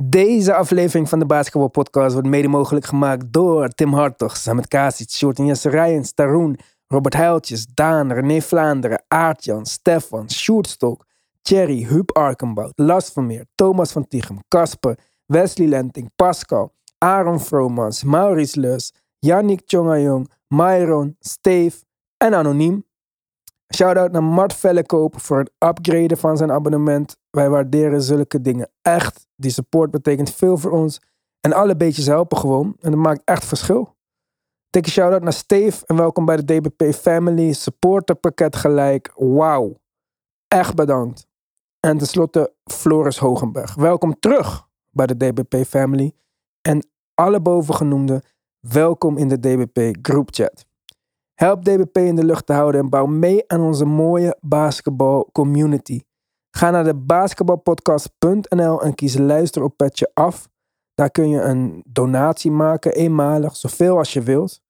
Deze aflevering van de Basketball Podcast wordt mede mogelijk gemaakt door Tim Hartog, Samet Kasic, Shorten Jesse Rijens, Taroen, Robert Heiltjes, Daan, René Vlaanderen, Aartjan, Stefan, Sjoerdstok, Thierry, Huub Arkenbout, Lars Vermeer, Thomas van Tichem, Kasper, Wesley Lenting, Pascal, Aaron Vromans, Maurice Leus, Yannick Tjongajong, Myron, Steve en Anoniem. Shoutout naar Mart Vellekoop voor het upgraden van zijn abonnement. Wij waarderen zulke dingen echt. Die support betekent veel voor ons. En alle beetjes helpen gewoon. En dat maakt echt verschil. Dikke shout-out naar Steve en welkom bij de DBP Family. Supporterpakket gelijk. Wauw. Echt bedankt. En tenslotte Floris Hogenberg. Welkom terug bij de DBP Family. En alle bovengenoemden, welkom in de DBP groupchat. Help DBP in de lucht te houden en bouw mee aan onze mooie basketbal community. Ga naar de basketbalpodcast.nl en kies luister op petje af. Daar kun je een donatie maken, eenmalig, zoveel als je wilt.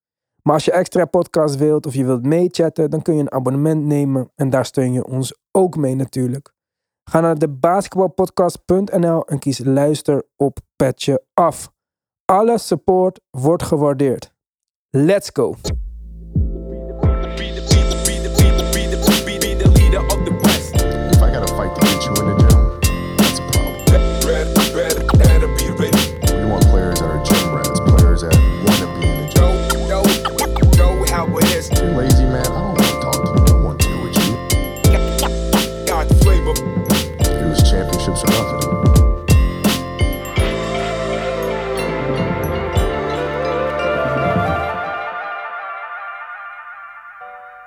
Maar als je extra podcast wilt of je wilt meechatten, dan kun je een abonnement nemen en daar steun je ons ook mee natuurlijk. Ga naar de basketbalpodcast.nl en kies luister op petje af. Alle support wordt gewaardeerd. Let's go!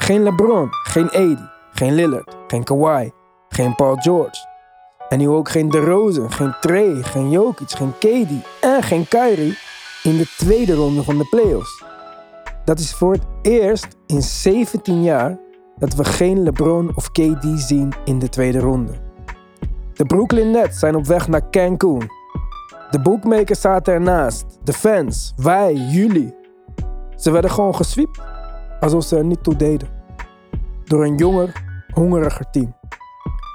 Geen LeBron, geen AD, geen Lillard, geen Kawhi, geen Paul George. En nu ook geen DeRozan, geen Trey, geen Jokic, geen KD en geen Kyrie in de tweede ronde van de playoffs. Dat is voor het eerst in 17 jaar dat we geen LeBron of KD zien in de tweede ronde. De Brooklyn Nets zijn op weg naar Cancun. De bookmakers zaten ernaast, de fans, wij, jullie. Ze werden gewoon geswiept alsof ze er niet toe deden. Door een jonger, hongeriger team.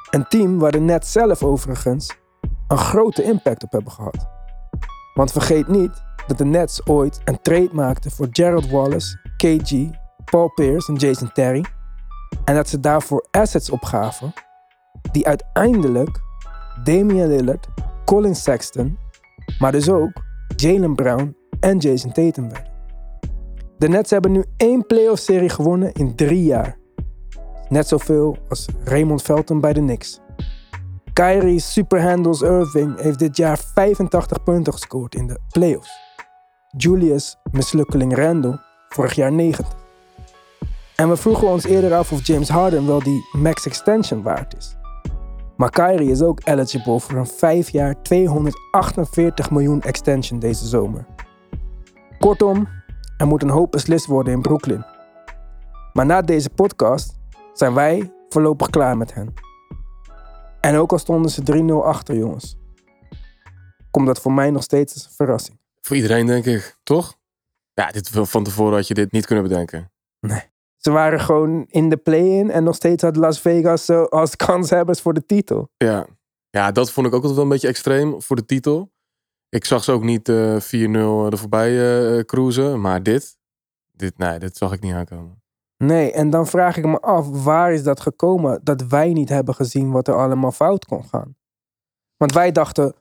Een team waar de Nets zelf overigens een grote impact op hebben gehad. Want vergeet niet dat de Nets ooit een trade maakten voor Gerald Wallace, KG, Paul Pierce en Jason Terry. En dat ze daarvoor assets opgaven die uiteindelijk Damian Lillard, Colin Sexton, maar dus ook Jalen Brown en Jason Tatum werden. De Nets hebben nu één playoff-serie gewonnen in drie jaar. Net zoveel als Raymond Felton bij de Knicks. Kyrie Superhandles Irving heeft dit jaar 85 punten gescoord in de playoffs. Julius mislukkeling Randle vorig jaar 90. En we vroegen ons eerder af of James Harden wel die max extension waard is. Maar Kyrie is ook eligible voor een 5 jaar 248 miljoen extension deze zomer. Kortom, er moet een hoop beslist worden in Brooklyn. Maar na deze podcast zijn wij voorlopig klaar met hen. En ook al stonden ze 3-0 achter, jongens. Komt dat voor mij nog steeds als een verrassing. Voor iedereen, denk ik. Toch? Ja, dit, van tevoren had je dit niet kunnen bedenken. Nee. Ze waren gewoon in de play-in en nog steeds had Las Vegas uh, als kanshebbers voor de titel. Ja. ja, dat vond ik ook altijd wel een beetje extreem voor de titel. Ik zag ze ook niet uh, 4-0 er voorbij uh, cruisen. Maar dit, dit, nee, dit zag ik niet aankomen. Nee, en dan vraag ik me af, waar is dat gekomen dat wij niet hebben gezien wat er allemaal fout kon gaan? Want wij dachten,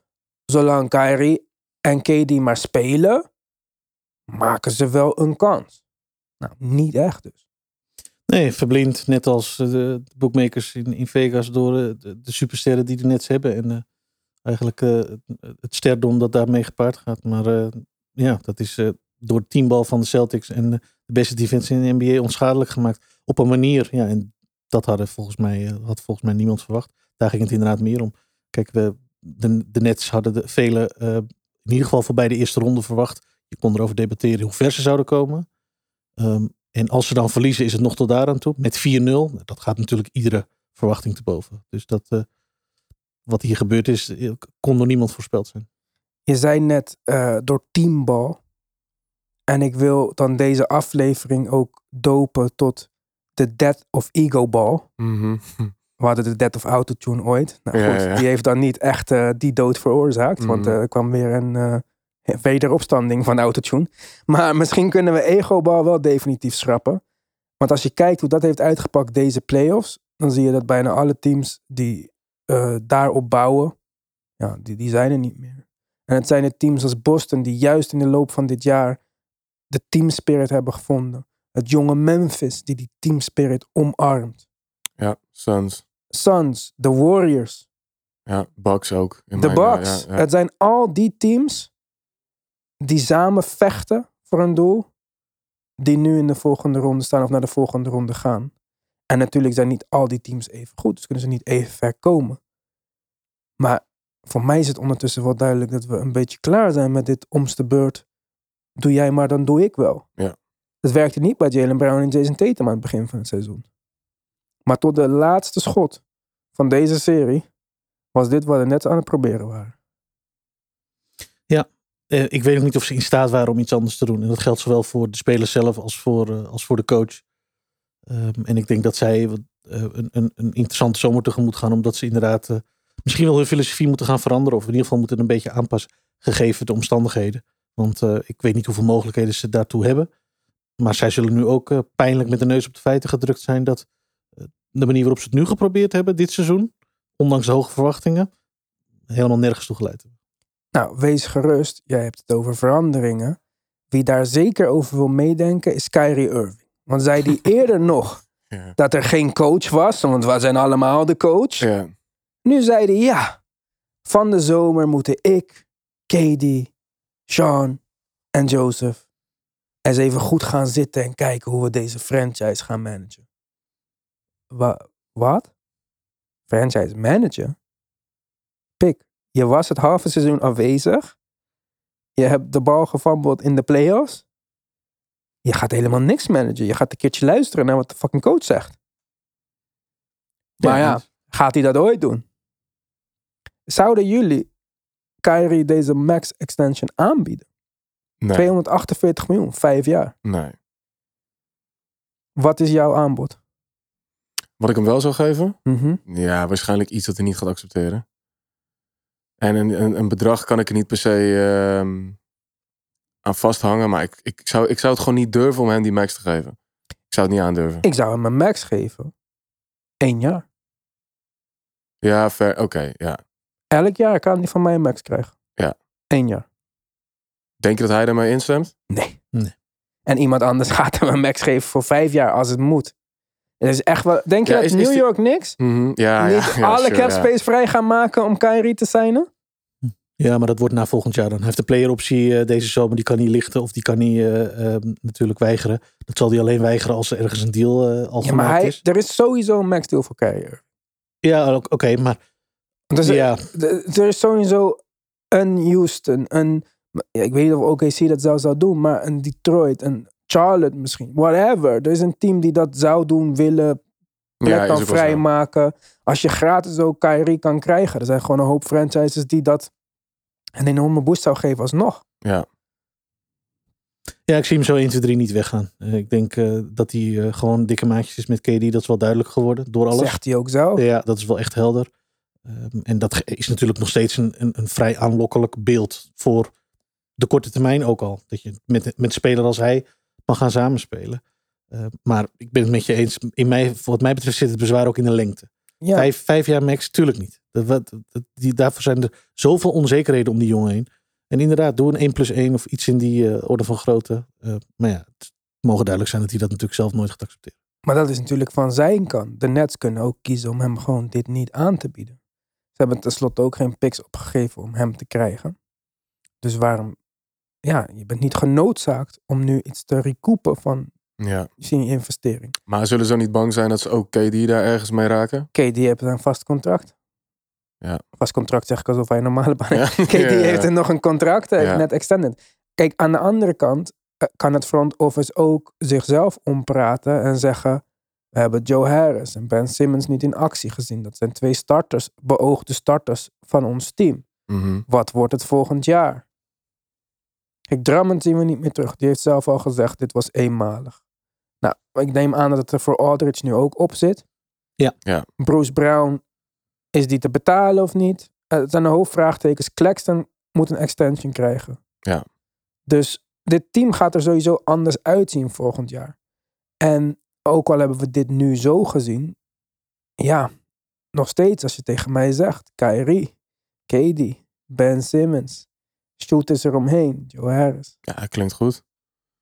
zolang Kyrie en KD maar spelen, maken ze wel een kans. Nou, niet echt dus. Nee, verblind, net als de bookmakers in, in Vegas door de, de supersterren die de Nets hebben. En uh, eigenlijk uh, het sterdom dat daarmee gepaard gaat. Maar uh, ja, dat is door het teambal van de Celtics en de beste defense in de NBA onschadelijk gemaakt. Op een manier, ja, en dat hadden volgens mij, had volgens mij niemand verwacht. Daar ging het inderdaad meer om. Kijk, we, de, de Nets hadden de vele, in ieder geval voorbij de eerste ronde verwacht. Je kon erover debatteren hoe ver ze zouden komen. Um, en als ze dan verliezen, is het nog tot daar aan toe. Met 4-0. Dat gaat natuurlijk iedere verwachting te boven. Dus dat, wat hier gebeurd is, kon door niemand voorspeld zijn. Je zei net uh, door teambal. En ik wil dan deze aflevering ook dopen tot de Death of Ego Ball. Mm -hmm. We hadden de Death of Autotune ooit. Nou Ja, goed, ja. die heeft dan niet echt eh, die dood veroorzaakt. Want Mhm. eh, er kwam weer een eh, wederopstanding van Autotune. Maar misschien kunnen we Egobal wel definitief schrappen. Want als je kijkt hoe dat heeft uitgepakt deze playoffs. Dan zie je dat bijna alle teams die eh, daarop bouwen. Ja, die, die zijn er niet meer. En het zijn de teams als Boston die juist in de loop van dit jaar de team spirit hebben gevonden. Het jonge Memphis die die team spirit omarmt. Ja, Suns. Suns, de Warriors, Ja, Bucks ook. de ja, Bucks. ja, ja. Het zijn al die teams die samen vechten voor een doel. Die nu in de volgende ronde staan of naar de volgende ronde gaan. En natuurlijk zijn niet al die teams even goed. Dus kunnen ze niet even ver komen. Maar voor mij is het ondertussen wel duidelijk dat we een beetje klaar zijn met dit omste beurt. Doe jij maar, dan doe ik wel. Ja. Het werkte niet bij Jalen Brown en Jason Tatum aan het begin van het seizoen. Maar tot de laatste schot van deze serie was dit wat we net aan het proberen waren. Eh, ik weet nog niet of ze in staat waren om iets anders te doen. En dat geldt zowel voor de spelers zelf als voor, eh, als voor de coach. Ehm, en ik denk dat zij eh, een, een, een interessante zomer tegemoet gaan. Omdat ze inderdaad eh, misschien wel hun filosofie moeten gaan veranderen. Of in ieder geval moeten een beetje aanpassen. Gegeven de omstandigheden. Want eh, ik weet niet hoeveel mogelijkheden ze daartoe hebben. Maar zij zullen nu ook pijnlijk met de neus op de feiten gedrukt zijn. Dat de manier waarop ze het nu geprobeerd hebben dit seizoen. Ondanks de hoge verwachtingen. Helemaal nergens toe geleid hebben. Nou, wees gerust. Jij hebt het over veranderingen. Wie daar zeker over wil meedenken is Kyrie Irving. Want zei die eerder nog Ja. dat er geen coach was, want we zijn allemaal de coach. Ja. Nu zei hij ja, van de zomer moeten ik, Katie, Sean en Joseph eens even goed gaan zitten en kijken hoe we deze franchise gaan managen. Wa wat? Franchise managen? Pik, je was het halve seizoen afwezig. Je hebt de bal gefumbled in de playoffs. Je gaat helemaal niks managen. Je gaat een keertje luisteren naar wat de fucking coach zegt. Maar ja, gaat hij dat ooit doen? Zouden jullie Kyrie deze max extension aanbieden? Nee. 248 miljoen, vijf jaar. nee. Wat is jouw aanbod? Wat ik hem wel zou geven? Mhm. Ja, waarschijnlijk iets dat hij niet gaat accepteren. En een, een, een bedrag kan ik er niet per se ehm, aan vasthangen. Maar ik, ik, zou, ik zou het gewoon niet durven om hem die max te geven. Ik zou het niet aandurven. Ik zou hem een max geven. Eén jaar. Ja, ver, oké, ja. Elk jaar kan hij van mij een max krijgen. Ja. Eén jaar. Denk je dat hij daarmee instemt? Nee. Nee. En iemand anders gaat hem een max geven voor vijf jaar als het moet. Het is echt wel. Denk je Ja, dat is- is New die- York niks Mhm, Ja, niet ja, ja, alle sure, cap ja. space vrij gaan maken om Kyrie te signen? Ja, maar dat wordt na volgend jaar dan. Hij heeft de playeroptie eh, deze zomer, die kan niet lichten of die kan niet eh, eh, natuurlijk weigeren. Dat zal hij alleen weigeren als er ergens een deal eh, al Ja, maar hij, is. er is sowieso een max deal voor Kyrie. Ja, oké, maar Dus ja, de- er is sowieso een Houston, een, ja, ik weet niet of OKC dat zou, zou doen, maar een Detroit, een Charlotte misschien, whatever. Er is een team die dat zou doen, willen, plek Ja, kan vrijmaken. Als je gratis ook Kyrie kan krijgen. Er zijn gewoon een hoop franchises die dat een enorme boost zou geven alsnog. Ja, ja, ik zie hem zo 1, 2, 3 niet weggaan. Eh, ik denk eh, dat hij eh, gewoon dikke maatjes is met KD. Dat is wel duidelijk geworden door alles. Zegt hij ook zelf. Ja, dat is wel echt helder. Ehm, en dat is natuurlijk nog steeds een, een, een vrij aanlokkelijk beeld voor de korte termijn ook al. Dat je met, met een speler als hij mag gaan samenspelen. Uh, maar ik ben het met je eens. In mij, wat mij betreft zit het bezwaar ook in de lengte. Ja. Vijf, vijf jaar max, tuurlijk niet. Dat, dat, die, daarvoor zijn er zoveel onzekerheden om die jongen heen. En inderdaad, doe een 1 plus 1 of iets in die uh, orde van grootte. Uh, maar ja, het mogen duidelijk zijn dat hij dat natuurlijk zelf nooit gaat accepteren. Maar dat is natuurlijk van zijn kant. De Nets kunnen ook kiezen om hem gewoon dit niet aan te bieden. Ze hebben tenslotte ook geen picks opgegeven om hem te krijgen. Dus waarom... Ja, je bent niet genoodzaakt om nu iets te recoupen van ja. je investering. Maar zullen ze niet bang zijn dat ze ook KD daar ergens mee raken? KD heeft een vast contract. Ja. Vast contract zeg ik alsof hij een normale baan heeft. Ja. KD Ja, ja. heeft er nog een contract, hij heeft net extended. Kijk, aan de andere kant eh, kan het front office ook zichzelf ompraten en zeggen... We hebben Joe Harris en Ben Simmons niet in actie gezien. Dat zijn twee starters, beoogde starters van ons team. Mhm. Wat wordt het volgend jaar? Kijk, Drummond zien we niet meer terug. Die heeft zelf al gezegd, dit was eenmalig. Ik neem aan dat het er voor Aldridge nu ook op zit. Ja. Ja. Bruce Brown, is die te betalen of niet? Eh, Het zijn een hoop vraagtekens. Claxton moet een extension krijgen. Ja. Dus dit team gaat er sowieso anders uitzien volgend jaar. En ook al hebben we dit nu zo gezien, ja, nog steeds als je tegen mij zegt, Kyrie, KD, Ben Simmons, shooters eromheen, Joe Harris. Ja, klinkt goed.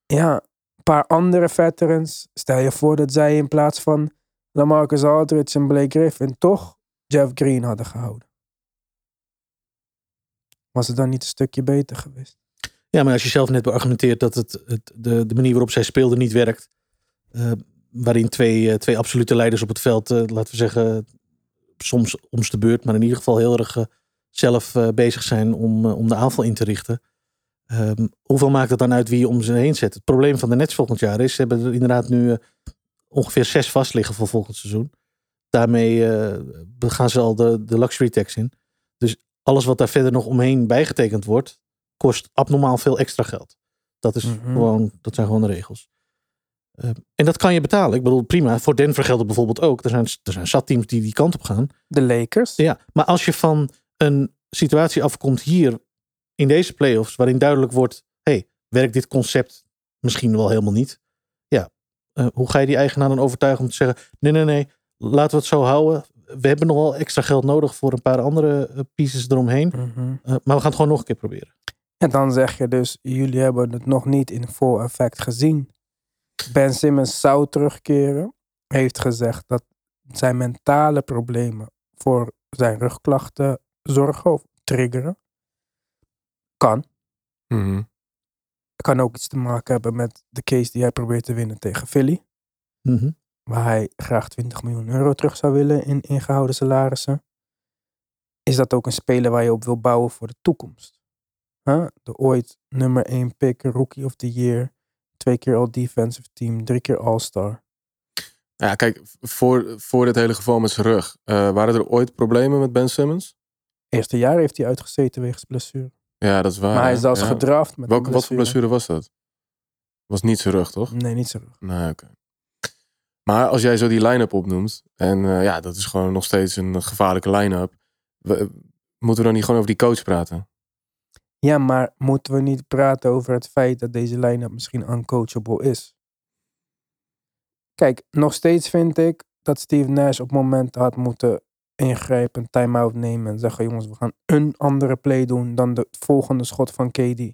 Ja, paar andere veterans. Stel je voor dat zij in plaats van Lamarcus Aldridge en Blake Griffin toch Jeff Green hadden gehouden. Was het dan niet een stukje beter geweest? Ja, maar als je zelf net beargumenteert dat het, het, de, de manier waarop zij speelde niet werkt. eh, waarin twee, eh, twee absolute leiders op het veld, eh, laten we zeggen, soms om's de beurt, maar in ieder geval heel erg zelf bezig zijn om, om de aanval in te richten. Ehm, hoeveel maakt het dan uit wie je om ze heen zet? Het probleem van de Nets volgend jaar is, ze hebben er inderdaad nu eh, ongeveer zes vast liggen voor volgend seizoen. Daarmee eh, gaan ze al de, de luxury tax in. Dus alles wat daar verder nog omheen bijgetekend wordt, kost abnormaal veel extra geld. Dat, is Mhm. gewoon, dat zijn gewoon de regels. Eh, en dat kan je betalen. Ik bedoel, prima. Voor Denver geldt het bijvoorbeeld ook. Er zijn, er zijn zat teams die die kant op gaan. De Lakers? Ja, maar als je van een situatie afkomt hier in deze playoffs, waarin duidelijk wordt: hey, werkt dit concept misschien wel helemaal niet? Ja, eh, hoe ga je die eigenaar dan overtuigen om te zeggen: nee, nee, nee, laten we het zo houden. We hebben nog wel extra geld nodig voor een paar andere eh, pieces eromheen. Mhm. Eh, maar we gaan het gewoon nog een keer proberen. En dan zeg je dus, jullie hebben het nog niet in vol effect gezien. Ben Simmons zou terugkeren. Heeft gezegd dat zijn mentale problemen voor zijn rugklachten zorgen of triggeren. Kan. Mhm. Kan ook iets te maken hebben met de case die hij probeert te winnen tegen Philly. Mhm. Waar hij graag 20 miljoen euro terug zou willen in ingehouden salarissen. Is dat ook een speler waar je op wil bouwen voor de toekomst? Huh? De ooit nummer 1 pick, rookie of the year. Twee keer all defensive team, drie keer all-star. Ja, kijk, voor, voor dit hele geval met zijn rug. eh, waren er ooit problemen met Ben Simmons? Eerste jaar heeft hij uitgezeten wegens blessure. Ja, dat is waar. maar hij is zelfs Ja. gedraft met Welke, wat voor blessure was dat? Was niet zijn rug, toch? Nee, niet zo rug. Nee, oké. Maar als jij zo die line-up opnoemt, en eh, ja, dat is gewoon nog steeds een gevaarlijke line-up. we- moeten we dan niet gewoon over die coach praten? Ja, maar moeten we niet praten over het feit dat deze line-up misschien uncoachable is? Kijk, nog steeds vind ik dat Steve Nash op momenten had moeten ingrijpen, een time-out nemen en zeggen: jongens, we gaan een andere play doen dan de volgende schot van KD.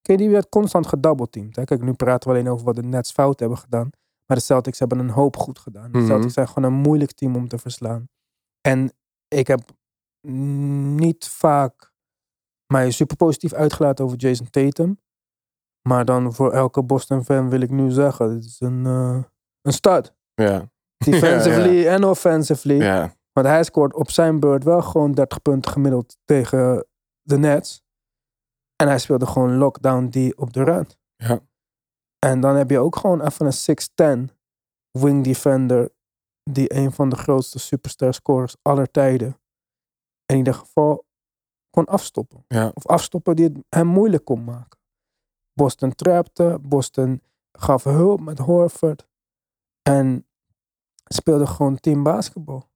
KD werd constant gedoubleteamd. Hè? Kijk, nu praten we alleen over wat de Nets fout hebben gedaan. Maar de Celtics hebben een hoop goed gedaan. De Mhm. Celtics zijn gewoon een moeilijk team om te verslaan. En ik heb niet vaak mij super positief uitgelaten over Jason Tatum. Maar dan voor elke Boston fan wil ik nu zeggen, dit is een, eh, een stud. Ja. Defensively en offensively. Ja. Want hij scoort op zijn beurt wel gewoon 30 punten gemiddeld tegen de Nets. En hij speelde gewoon lockdown die op de run. Ja. En dan heb je ook gewoon even een 6'10 wing defender. Die een van de grootste superstar scorers aller tijden. In ieder geval kon afstoppen. Ja. Of afstoppen die het hem moeilijk kon maken. Boston trapte. Boston gaf hulp met Horford. En speelde gewoon team basketbal.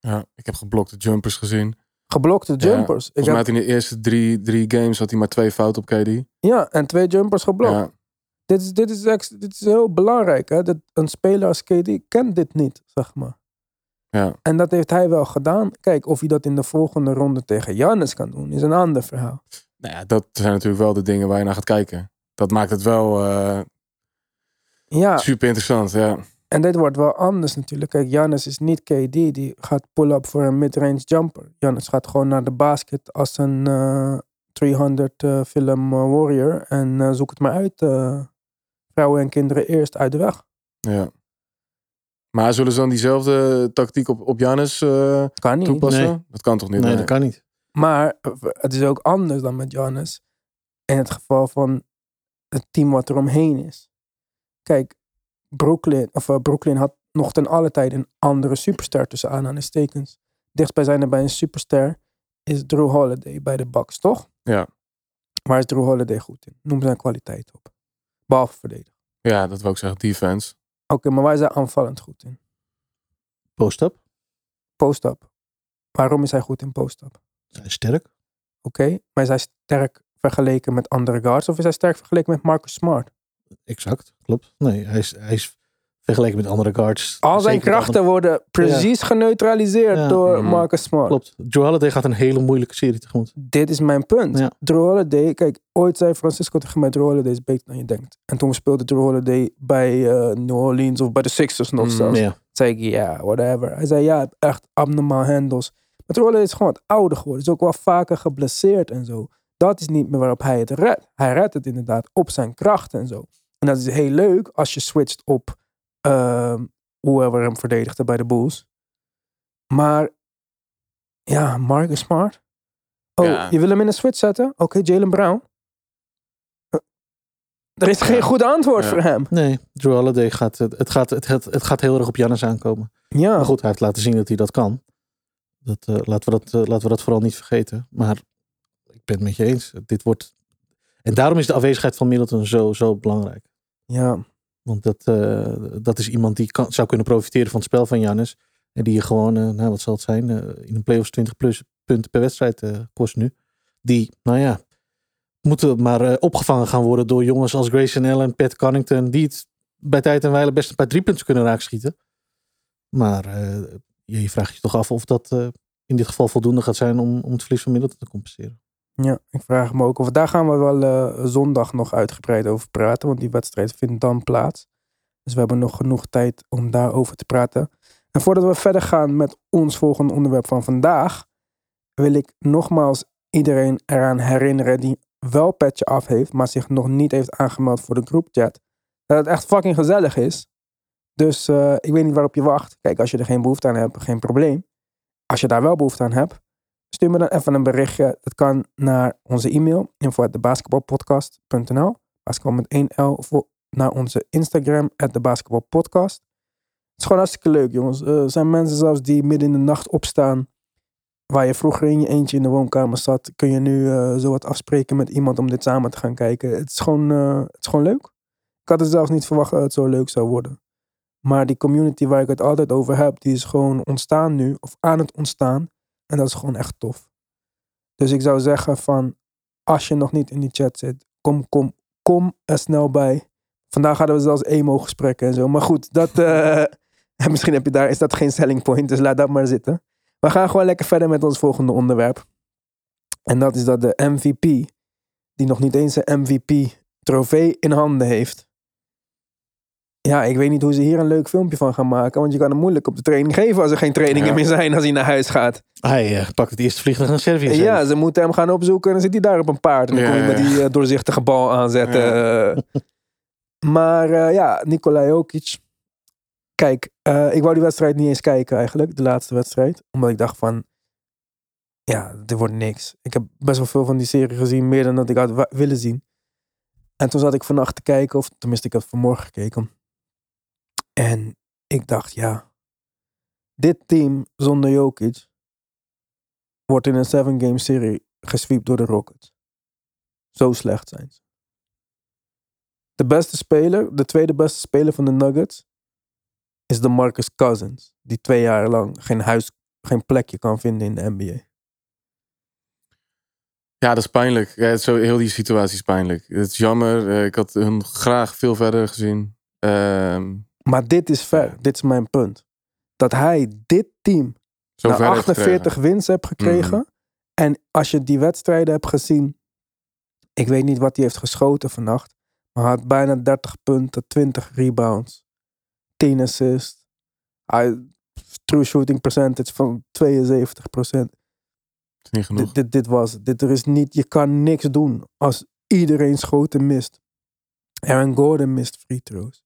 Ja. Ik heb geblokte jumpers gezien. Geblokte Ja, jumpers. ik Volgens mij had in de eerste drie, drie games had hij maar twee fouten op KD. ja, en twee jumpers geblokt. Ja. Dit, is, dit, is ex- dit is heel belangrijk. Hè? Dat een speler als KD kent dit niet, zeg maar. Ja. En dat heeft hij wel gedaan. Kijk, of hij dat in de volgende ronde tegen Giannis kan doen, is een ander verhaal. Nou ja, dat zijn natuurlijk wel de dingen waar je naar gaat kijken. Dat maakt het wel eh, Ja, super interessant. Ja. En dit wordt wel anders natuurlijk. Kijk, Giannis is niet KD, die gaat pull-up voor een mid-range jumper. Giannis gaat gewoon naar de basket als een eh 300 eh, film eh, warrior. En eh, zoek het maar uit. eh, vrouwen en kinderen eerst uit de weg. ja. Maar zullen ze dan diezelfde tactiek op, op Janis eh, Kan niet. toepassen? Nee. Dat kan toch niet? Nee, dat kan niet. Maar het is ook anders dan met Giannis. In het geval van het team wat er omheen is. Kijk, Brooklyn, of, eh, Brooklyn had nog ten alle tijde een andere superster tussen aanhalingstekens. Dichtstbijzijnde bij een superster is Drew Holiday bij de Bucks, toch? Ja. Waar is Drew Holiday goed in? Noem zijn kwaliteit op. Behalve verdedigen. Ja, dat wil ik zeggen. Defense. Oké, maar waar is hij aanvallend goed in? Post-up. Post-up. Waarom is hij goed in post-up? Hij is sterk. Oké, maar is hij sterk vergeleken met andere guards of is hij sterk vergeleken met Marcus Smart? Exact, klopt. Nee, hij is, hij is vergeleken met andere guards. Al zijn krachten worden precies geneutraliseerd Ja. door Mhm. Marcus Smart. Klopt. Joe Holiday gaat een hele moeilijke serie tegemoet. Dit is mijn punt. Ja. Drew Holiday, kijk, ooit zei Francisco tegen mij, Drew Holiday is beter dan je denkt. En toen speelde Drew Holiday bij eh, New Orleans of bij de Sixers nog Mm, zelfs. Ja. zei ik, ja, whatever. Hij zei, ja, echt abnormaal handles. Maar Drew Holiday is gewoon wat ouder geworden. Is ook wel vaker geblesseerd en zo. Dat is niet meer waarop hij het redt. Hij redt het inderdaad op zijn kracht en zo. En dat is heel leuk als je switcht op ehm whoever hem verdedigde bij de Bulls. Maar ja, Marcus Smart. Oh, Ja. je wil hem in een switch zetten? Oké, Jalen Brown. Eh, er is geen goed antwoord Ja. voor hem. Nee, Joe Holiday gaat, het, het gaat, het, het, het gaat heel erg op Jannes aankomen. Ja, Maar goed, hij heeft laten zien dat hij dat kan. Dat, eh, laten, we dat, eh, laten we dat vooral niet vergeten. Maar ik ben het met je eens. Dit wordt... En daarom is de afwezigheid van Middleton zo, zo belangrijk. Ja. Want dat, eh, dat is iemand die zou kunnen profiteren van het spel van Jannes. En die je gewoon, eh, nou wat zal het zijn, eh, in een playoffs 20 plus punten per wedstrijd kost nu. Die, nou ja, moeten maar opgevangen gaan worden door jongens als Grayson Allen, Pat Connington. Die het bij tijd en wijle best een paar driepunten kunnen raakschieten. Maar je, je vraagt je toch af of dat in dit geval voldoende gaat zijn om, om het verlies van Middleton te compenseren. Ja, ik vraag me ook of daar gaan we wel eh, zondag nog uitgebreid over praten, want die wedstrijd vindt dan plaats. Dus we hebben nog genoeg tijd om daarover te praten. En voordat we verder gaan met ons volgende onderwerp van vandaag, wil ik nogmaals iedereen eraan herinneren die wel petje af heeft, maar zich nog niet heeft aangemeld voor de groepchat, dat het echt fucking gezellig is. Dus eh, ik weet niet waarop je wacht. Kijk, als je er geen behoefte aan hebt, geen probleem. Als je daar wel behoefte aan hebt, stuur me dan even een berichtje. Dat kan naar onze e-mail, info.debasketbalpodcast.nl. Basketbal met 1 L. Of naar onze Instagram, at de basketbalpodcast. Het is gewoon hartstikke leuk, jongens. Eh, Er zijn mensen zelfs die midden in de nacht opstaan. Waar je vroeger in je eentje in de woonkamer zat, kun je nu eh, zo wat afspreken met iemand om dit samen te gaan kijken. Het is gewoon, eh, het is gewoon leuk. Ik had het zelfs niet verwacht dat het zo leuk zou worden. Maar die community waar ik het altijd over heb, die is gewoon ontstaan nu, of aan het ontstaan. En dat is gewoon echt tof. Dus ik zou zeggen van, als je nog niet in die chat zit, kom, kom, kom er snel bij. Vandaag hadden we zelfs emo-gesprekken en zo. Maar goed, dat, eh, misschien heb je daar, is dat geen selling point, dus laat dat maar zitten. We gaan gewoon lekker verder met ons volgende onderwerp. En dat is dat de MVP, die nog niet eens een MVP-trofee in handen heeft. Ja, ik weet niet hoe ze hier een leuk filmpje van gaan maken. Want je kan hem moeilijk op de training geven als er geen trainingen Ja. meer zijn als hij naar huis gaat. Hij eh, pakt het eerste vliegtuig naar Servië. Ja, ze moeten hem gaan opzoeken en dan zit hij daar op een paard. En dan Ja, kom je met die eh, doorzichtige bal aanzetten. maar eh, ja, Nikola Jokic. Kijk, ik wou die wedstrijd niet eens kijken eigenlijk. De laatste wedstrijd. Omdat ik dacht van... Ja, dit wordt niks. Ik heb best wel veel van die serie gezien. Meer dan dat ik had willen zien. En toen zat ik vannacht te kijken. Of tenminste, ik heb vanmorgen gekeken. En ik dacht, ja... Dit team zonder Jokic wordt in een seven game serie gesweept door de Rockets. Zo slecht zijn ze. De beste speler, de tweede beste speler van de Nuggets, is de Marcus Cousins. Die twee jaar lang geen huis, geen plekje kan vinden in de NBA. Ja, dat is pijnlijk. Zo, heel die situatie is pijnlijk. Het is jammer. Eh, ik had hun graag veel verder gezien. Ehm, Maar dit is ver, dit is mijn punt. Dat hij dit team zo naar ver heeft 48 gekregen. winst hebt gekregen. Mhm. En als je die wedstrijden hebt gezien. Ik weet niet wat hij heeft geschoten vannacht. Maar hij had bijna 30 punten, 20 rebounds, 10 assists. Hij, true shooting percentage van 72 is niet genoeg. Dit, dit, dit was het. Dit, er is niet, je kan niks doen als iedereen schoten mist. Aaron Gordon mist free throws.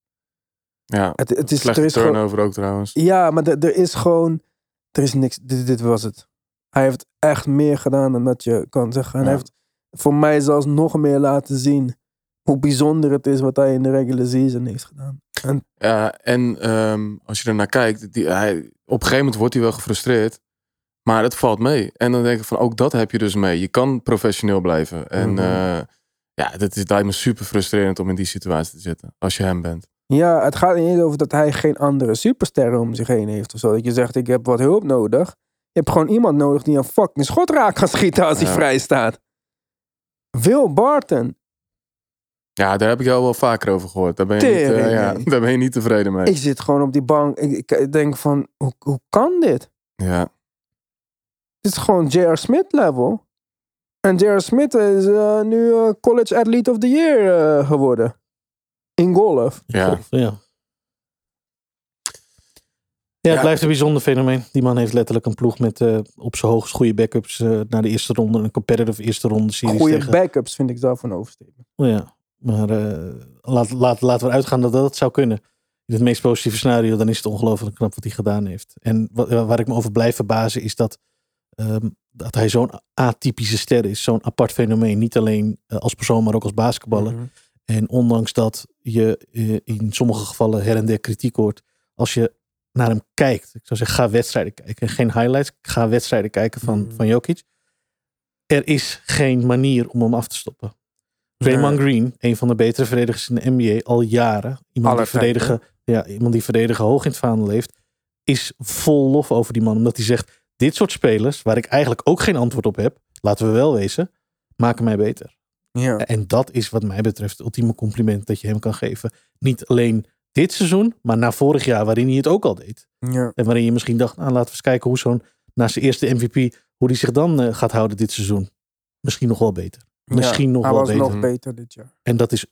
Ja, Het, het is, er slechte is gewoon, turnover ook trouwens. ja, maar er, er is gewoon. Er is niks. Dit, dit was het. Hij heeft echt meer gedaan dan dat je kan zeggen. En Ja. hij heeft voor mij zelfs nog meer laten zien hoe bijzonder het is wat hij in de regular season heeft gedaan. En Ja, en ehm, als je er naar kijkt, die, hij, op een gegeven moment wordt hij wel gefrustreerd. Maar het valt mee. En dan denk ik van, ook dat heb je dus mee. Je kan professioneel blijven. En eh, ja, dat is, lijkt me super frustrerend om in die situatie te zitten. Als je hem bent. Ja, het gaat niet eens over dat hij geen andere supersterren om zich heen heeft of zo. Dat je zegt, ik heb wat hulp nodig. Je hebt gewoon iemand nodig die een fucking schot raak kan schieten als hij Ja. vrij staat. Will Barton. Ja, daar heb ik jou wel vaker over gehoord. Daar ben je, niet, eh, ja, nee. daar ben je niet tevreden mee. Ik zit gewoon op die bank. Ik, ik denk van, hoe, hoe kan dit? Ja. Het is gewoon J.R. Smith level. En J.R. Smith is eh, nu eh, College Athlete of the Year geworden. In golf. Ja. Golf, ja. Ja, het Ja. blijft een bijzonder fenomeen. Die man heeft letterlijk een ploeg met eh, op zijn hoogst goede backups eh, naar de eerste ronde. Een competitive eerste ronde series Goede tegen. backups vind ik zelf een overstatement. Oh ja, maar eh, laat, laat, laten we uitgaan dat dat zou kunnen. In het meest positieve scenario, dan is het ongelooflijk knap wat hij gedaan heeft. En wat, waar ik me over blijf verbazen is dat, ehm, dat hij zo'n atypische ster is. Zo'n apart fenomeen. Niet alleen als persoon, maar ook als basketballer. Mhm. En ondanks dat je eh, in sommige gevallen her en der kritiek hoort. Als je naar hem kijkt. Ik zou zeggen, ga wedstrijden kijken. Geen highlights. Ga wedstrijden kijken van, Mhm. van Jokic. Er is geen manier om hem af te stoppen. Draymond Green, een van de betere verdedigers in de NBA al jaren. Iemand die, verdedigen, ja, iemand die verdedigen hoog in het vaandel heeft. Is vol lof over die man. Omdat hij zegt, dit soort spelers, waar ik eigenlijk ook geen antwoord op heb. Laten we wel wezen. Maken mij beter. Ja. En dat is wat mij betreft het ultieme compliment dat je hem kan geven. Niet alleen dit seizoen, maar na vorig jaar waarin hij het ook al deed. ja. En waarin je misschien dacht, nou, laten we eens kijken hoe zo'n na zijn eerste MVP, hoe hij zich dan eh, gaat houden dit seizoen. Misschien nog wel beter. Misschien Ja, nog hij wel was beter. nog beter dit jaar. En dat is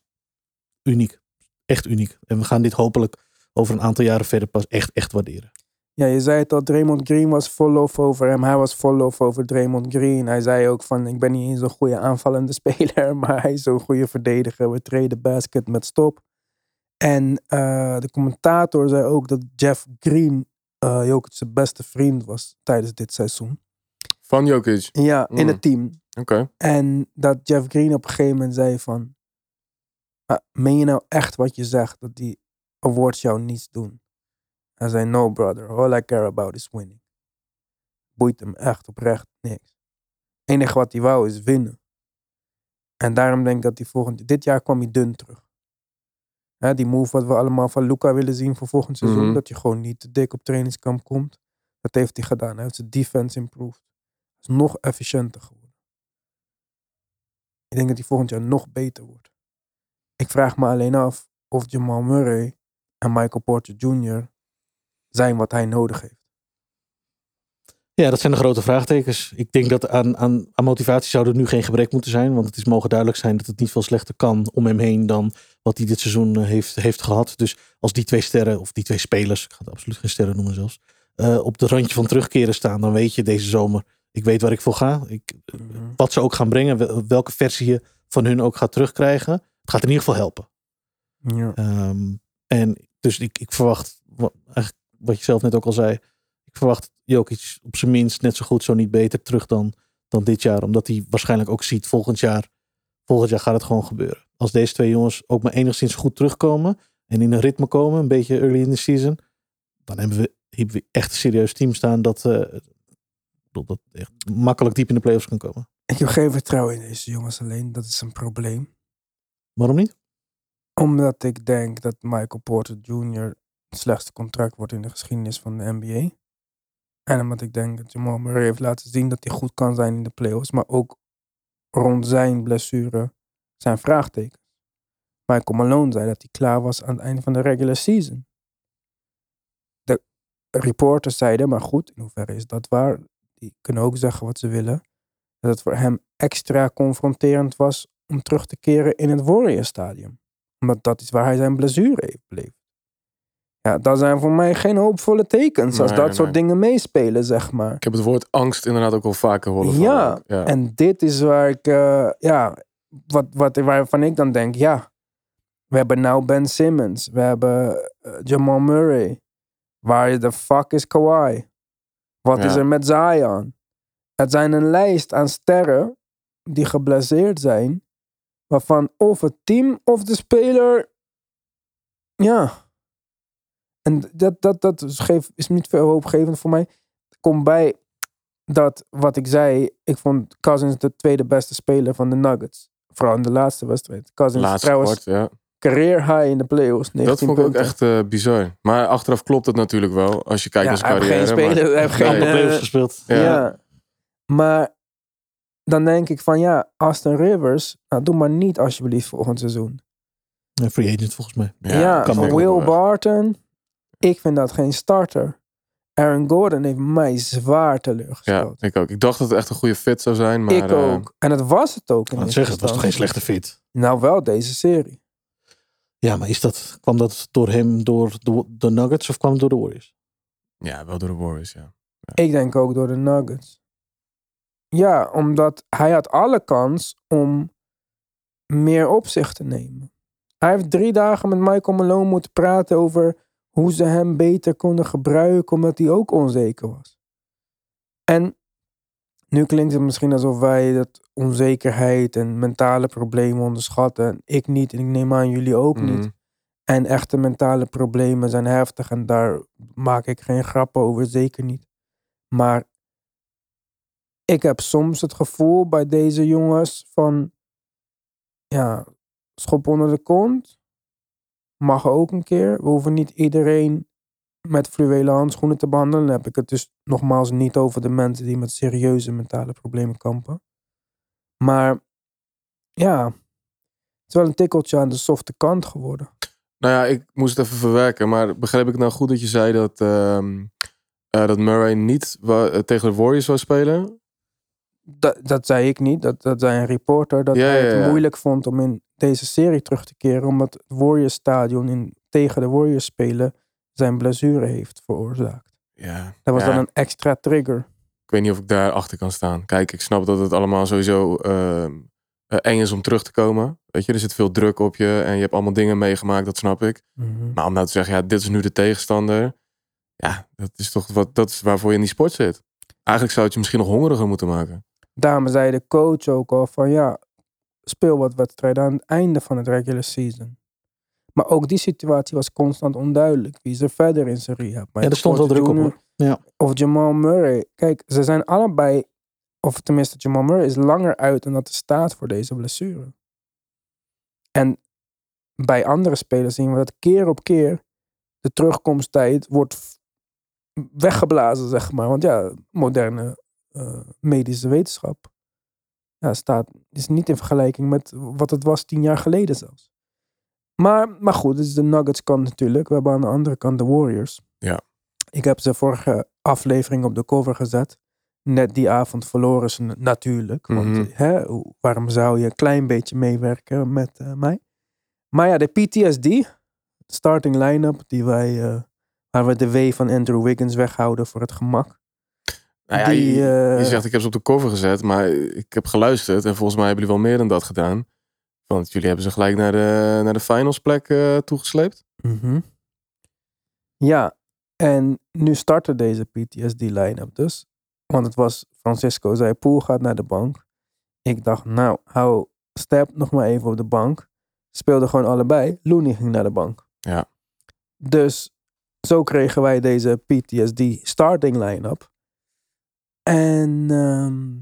uniek. Echt uniek. En we gaan dit hopelijk over een aantal jaren verder pas echt, echt waarderen. Ja, je zei het al, Draymond Green was vol lof over hem. Hij was vol lof over Draymond Green. Hij zei ook van, ik ben niet eens een goede aanvallende speler, maar hij is zo'n goede verdediger. We treden basket met stop. En eh, de commentator zei ook dat Jeff Green eh Jokic zijn beste vriend was tijdens dit seizoen. Van Jokic. Ja, in Mm. het team. Oké. En dat Jeff Green op een gegeven moment zei van... "Ah, meen je nou echt wat je zegt? Dat die awards jou niets doen? Hij zei, no brother, all I care about is winning. Boeit hem echt oprecht niks. Het enige wat hij wou is winnen. En daarom denk ik dat hij volgend... Dit jaar kwam hij dun terug. Hè, die move wat we allemaal van Luca willen zien voor volgend seizoen. Mhm. Dat je gewoon niet te dik op trainingskamp komt. Dat heeft hij gedaan. Hij heeft zijn defense improved. Hij is nog efficiënter geworden. Ik denk dat hij volgend jaar nog beter wordt. Ik vraag me alleen af of Jamal Murray en Michael Porter Jr. zijn wat hij nodig heeft. Ja, dat zijn de grote vraagtekens. Ik denk dat aan, aan, aan motivatie zou er nu geen gebrek moeten zijn. Want het is mogen duidelijk zijn dat het niet veel slechter kan om hem heen dan wat hij dit seizoen eh, heeft, heeft gehad. Dus als die twee sterren, of die twee spelers, ik ga het absoluut geen sterren noemen zelfs, eh, op de randje van terugkeren staan, dan weet je deze zomer, ik weet waar ik voor ga. Ik, wat ze ook gaan brengen, wel- welke versie je van hun ook gaat terugkrijgen. Het gaat in ieder geval helpen. Ja. Ehm, en dus ik, ik verwacht, eigenlijk wat je zelf net ook al zei, ik verwacht Jokic op zijn minst net zo goed, zo niet beter terug dan, dan dit jaar. Omdat hij waarschijnlijk ook ziet, volgend jaar, volgend jaar gaat het gewoon gebeuren. Als deze twee jongens ook maar enigszins goed terugkomen en in een ritme komen, een beetje early in the season, dan hebben we, hebben we echt een serieus team staan dat, dat dat echt makkelijk diep in de playoffs kan komen. Ik heb geen vertrouwen in deze jongens alleen. Dat is een probleem. Waarom niet? Omdat ik denk dat Michael Porter Jr. het slechtste contract wordt in de geschiedenis van de NBA. En omdat ik denk dat Jamal Murray heeft laten zien dat hij goed kan zijn in de playoffs. Maar ook rond zijn blessure zijn vraagtekens. Michael Malone zei dat hij klaar was aan het einde van de regular season. De reporters zeiden, maar goed, in hoeverre is dat waar? Die kunnen ook zeggen wat ze willen. Dat het voor hem extra confronterend was om terug te keren in het Warriors stadium. Omdat dat is waar hij zijn blessure heeft beleefd. Ja, dat zijn voor mij geen hoopvolle tekens als Nee, dat nee. soort dingen meespelen, zeg maar. Ik heb het woord angst inderdaad ook wel vaker horen. Ja, ja. En dit is waar ik, eh, ja, wat, wat, waarvan ik dan denk, ja, we hebben nou Ben Simmons, we hebben eh, Jamal Murray. Waar de fuck is Kawhi? Wat Ja. is er met Zion? Het zijn een lijst aan sterren die geblesseerd zijn, waarvan of het team of de speler, ja. En dat, dat, dat is, geef, is niet veel hoopgevend voor mij. Komt bij dat wat ik zei, ik vond Cousins de tweede beste speler van de Nuggets. Vooral in de laatste wedstrijd. Cousins Laatste trouwens kwart, ja. career high in de playoffs. 19 Dat vond ik ook echt eh, bizar. Maar achteraf klopt het natuurlijk wel. Als je kijkt Ja, naar zijn hij heeft geen carrière. speler, hij heeft geen, eh, playoffs gespeeld. Ja. Ja. Maar dan denk ik van ja, Aston Rivers, nou, doe maar niet alsjeblieft volgend seizoen. Een free agent volgens mij. Ja, kan Will. Barton, ik vind dat geen starter. Aaron Gordon heeft mij zwaar Ja, teleurgesteld. ik ook. Ik dacht dat het echt een goede fit zou zijn. Maar, ik eh, ook. En dat was het ook. in Ik eerste zeggen, het was toch geen slechte fit. Nou, wel deze serie. Ja, maar is dat, kwam dat door hem, door de, de Nuggets of kwam het door de Warriors? ja, wel door de Warriors, ja. Ik denk ook door de Nuggets. Ja, omdat hij had alle kans om meer op zich te nemen. Hij heeft drie dagen met Michael Malone moeten praten over hoe ze hem beter konden gebruiken, omdat hij ook onzeker was. En nu klinkt het misschien alsof wij dat onzekerheid en mentale problemen onderschatten. En ik niet en ik neem aan jullie ook niet. Mhm. En echte mentale problemen zijn heftig en daar maak ik geen grappen over, zeker niet. Maar ik heb soms het gevoel bij deze jongens van, ja, schop onder de kont. Mag ook een keer. We hoeven niet iedereen met fluwelen handschoenen te behandelen. Dan heb ik het dus nogmaals niet over de mensen die met serieuze mentale problemen kampen. Maar ja, het is wel een tikkeltje aan de softe kant geworden. Nou ja, ik moest het even verwerken. Maar begreep ik nou goed dat je zei dat, ehm, eh, dat Murray niet tegen de Warriors zou spelen? Dat, dat zei ik niet. Dat, dat zei een reporter. Dat Ja, hij het ja. moeilijk vond om in deze serie terug te keren. Omdat het Warriors stadion in, tegen de Warriors spelen zijn blessure heeft veroorzaakt. Ja. Dat was dan een extra trigger. Ik weet niet of ik daar achter kan staan. Kijk, ik snap dat het allemaal sowieso ehm, eh, eng is om terug te komen. Weet je, er zit veel druk op je en je hebt allemaal dingen meegemaakt, dat snap ik. Maar om nou te zeggen, ja, dit is nu de tegenstander. Ja, dat is toch wat, dat is waarvoor je in die sport zit. Eigenlijk zou het je misschien nog hongeriger moeten maken. Daarom zei de coach ook al van ja, speel wat wedstrijden aan het einde van het regular season. Maar ook die situatie was constant onduidelijk. Wie is er verder in zijn rehab? Ja, er stond wel druk op hoor. Ja. Of Jamal Murray. Kijk, ze zijn allebei, of tenminste Jamal Murray is langer uit dan dat er staat voor deze blessure. En bij andere spelers zien we dat keer op keer de terugkomsttijd wordt weggeblazen, zeg maar. Want ja, moderne eh, medische wetenschap ja, staat, is niet in vergelijking met wat het was tien jaar geleden zelfs. Maar, maar goed, is de Nuggets kant natuurlijk. We hebben aan de andere kant de Warriors. Ja. Ik heb ze vorige aflevering op de cover gezet. Net die avond verloren ze natuurlijk. Want Mhm. hè, waarom zou je een klein beetje meewerken met eh, mij? Maar ja, de PTSD, de starting line-up, die wij, eh, waar we de W van Andrew Wiggins weghouden voor het gemak. Nou ja, Die, je, eh, je zegt ik heb ze op de cover gezet, maar ik heb geluisterd en volgens mij hebben jullie wel meer dan dat gedaan. Want jullie hebben ze gelijk naar de, naar de finals plek eh, toegesleept. Mhm. Ja, en nu startte deze PTSD-line-up dus. Want het was, Francisco zei, Poel gaat naar de bank. Ik dacht, nou, hou Step nog maar even op de bank. Speelden gewoon allebei. Looney ging naar de bank. Ja. Dus zo kregen wij deze PTSD starting line-up. En ehm,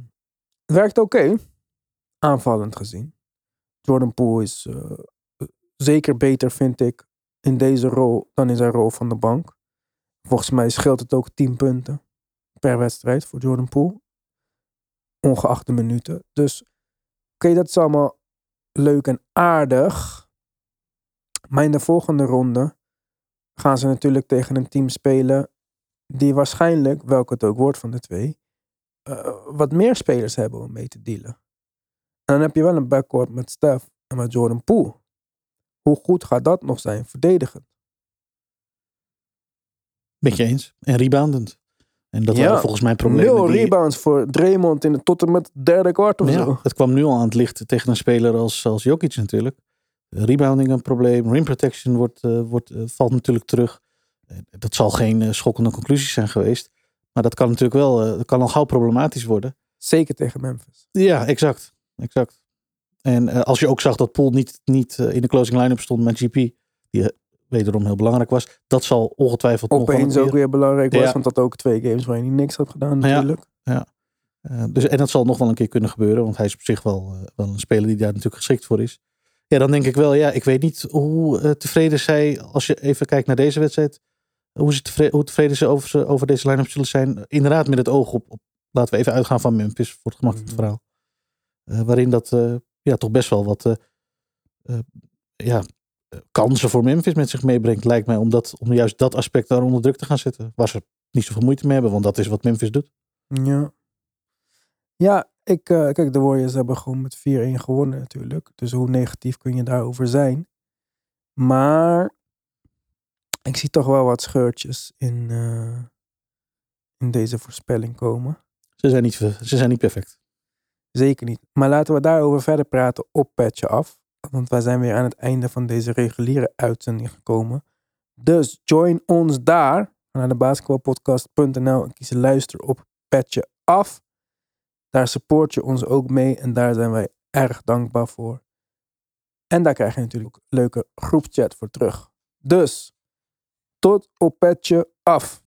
het werkt oké. Aanvallend gezien. Jordan Poole is eh, zeker beter, vind ik, in deze rol dan in zijn rol van de bank. Volgens mij scheelt het ook 10 punten per wedstrijd voor Jordan Poole. Ongeacht de minuten. Dus oké, dat is allemaal leuk en aardig. Maar in de volgende ronde gaan ze natuurlijk tegen een team spelen die waarschijnlijk, welke het ook wordt van de twee, eh, wat meer spelers hebben om mee te dealen. En dan heb je wel een backcourt met Steph en met Jordan Poole. Hoe goed gaat dat nog zijn verdedigend? Met je eens. En reboundend. En dat Ja. waren volgens mij problemen. Nul die- rebounds voor Draymond in de, tot en met derde kwart of Ja, zo. het kwam nu al aan het licht tegen een speler als, als Jokic natuurlijk. Rebounding een probleem. Rim protection wordt, eh, wordt, eh, valt natuurlijk terug. Dat zal geen schokkende conclusies zijn geweest. Maar dat kan natuurlijk wel, eh, dat kan al gauw problematisch worden. Zeker tegen Memphis. Ja, exact. exact. En eh, als je ook zag dat Poel niet, niet eh, in de closing line-up stond met GP, die wederom heel belangrijk was, dat zal ongetwijfeld Opeens een ook weer belangrijk was, Ja. want dat ook twee games waarin hij niks had gedaan Ja. natuurlijk. Eh, dus, en dat zal nog wel een keer kunnen gebeuren, want hij is op zich wel, wel een speler die daar natuurlijk geschikt voor is. Ja, dan denk ik wel, ja, ik weet niet hoe tevreden zij, als je even kijkt naar deze wedstrijd, hoe, ze tevreden, hoe tevreden ze over, ze over deze line-up zullen zijn. Inderdaad, met het oog op, op laten we even uitgaan van Memphis, voor het gemak van het Mhm. verhaal. Eh, waarin dat eh, ja, toch best wel wat eh, ja, kansen voor Memphis met zich meebrengt, lijkt mij, om, dat, om juist dat aspect daar onder druk te gaan zetten. Waar ze niet zoveel moeite mee hebben, want dat is wat Memphis doet. Ja. Ja, ik, kijk, de Warriors hebben gewoon met 4-1 gewonnen natuurlijk. Dus hoe negatief kun je daarover zijn? Maar ik zie toch wel wat scheurtjes in, eh, in deze voorspelling komen. Ze zijn niet, ze zijn niet perfect. Zeker niet. Maar laten we daarover verder praten op Petje Af. Want wij zijn weer aan het einde van deze reguliere uitzending gekomen. Dus join ons daar. Naar de basketbalpodcast.nl en kies luister op Petje Af. Daar support je ons ook mee en daar zijn wij erg dankbaar voor. En daar krijg je natuurlijk leuke groepchat voor terug. Dus, tot op Petje Af.